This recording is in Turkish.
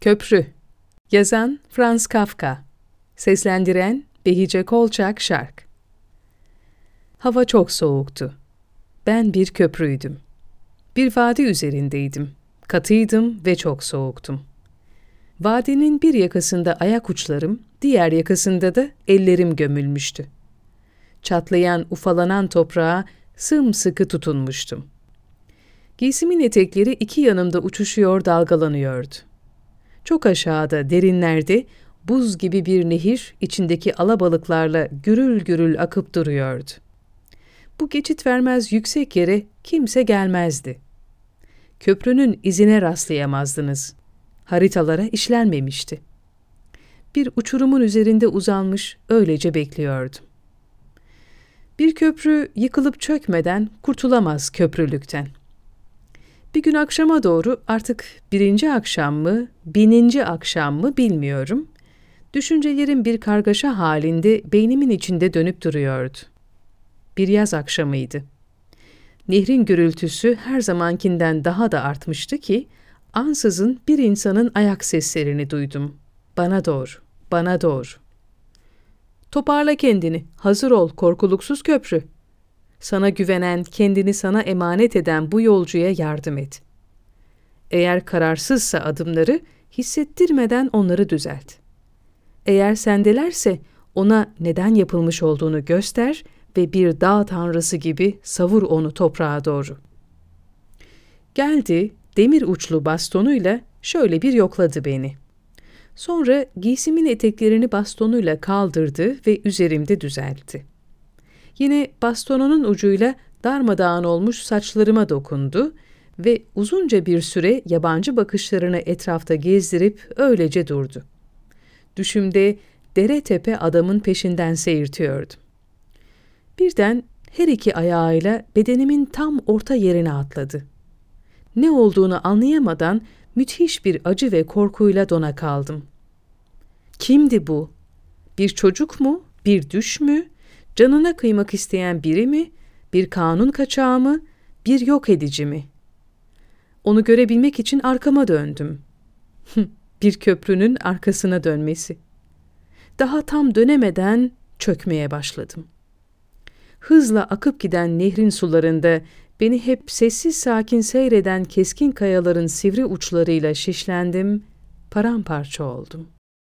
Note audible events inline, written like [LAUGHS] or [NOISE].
Köprü Yazan Franz Kafka Seslendiren Behice Kolçak Şark Hava çok soğuktu. Ben bir köprüydüm. Bir vadi üzerindeydim. Katıydım ve çok soğuktum. Vadinin bir yakasında ayak uçlarım, diğer yakasında da ellerim gömülmüştü. Çatlayan, ufalanan toprağa sımsıkı tutunmuştum. Giysimin etekleri iki yanımda uçuşuyor, dalgalanıyordu. Çok aşağıda, derinlerde, buz gibi bir nehir içindeki alabalıklarla gürül gürül akıp duruyordu. Bu geçit vermez yüksek yere kimse gelmezdi. Köprünün izine rastlayamazdınız. Haritalara işlenmemişti. Bir uçurumun üzerinde uzanmış öylece bekliyordum. Bir köprü yıkılıp çökmeden kurtulamaz köprülükten. Bir gün akşama doğru artık birinci akşam mı, bininci akşam mı bilmiyorum. Düşüncelerim bir kargaşa halinde beynimin içinde dönüp duruyordu. Bir yaz akşamıydı. Nehrin gürültüsü her zamankinden daha da artmıştı ki, ansızın bir insanın ayak seslerini duydum. Bana doğru, bana doğru. Toparla kendini, hazır ol korkuluksuz köprü. Sana güvenen, kendini sana emanet eden bu yolcuya yardım et. Eğer kararsızsa adımları, hissettirmeden onları düzelt. Eğer sendelerse ona neden yapılmış olduğunu göster ve bir dağ tanrısı gibi savur onu toprağa doğru. Geldi, demir uçlu bastonuyla şöyle bir yokladı beni. Sonra giysimin eteklerini bastonuyla kaldırdı ve üzerimde düzeltti. Yine bastonunun ucuyla darmadağın olmuş saçlarıma dokundu ve uzunca bir süre yabancı bakışlarını etrafta gezdirip öylece durdu. Düşümde dere tepe adamın peşinden seyirtiyordum. Birden her iki ayağıyla bedenimin tam orta yerine atladı. Ne olduğunu anlayamadan müthiş bir acı ve korkuyla dona kaldım. Kimdi bu? Bir çocuk mu? Bir düş mü? Canına kıymak isteyen biri mi? Bir kanun kaçağı mı? Bir yok edici mi? Onu görebilmek için arkama döndüm. [LAUGHS] bir köprünün arkasına dönmesi. Daha tam dönemeden çökmeye başladım. Hızla akıp giden nehrin sularında beni hep sessiz sakin seyreden keskin kayaların sivri uçlarıyla şişlendim, paramparça oldum.''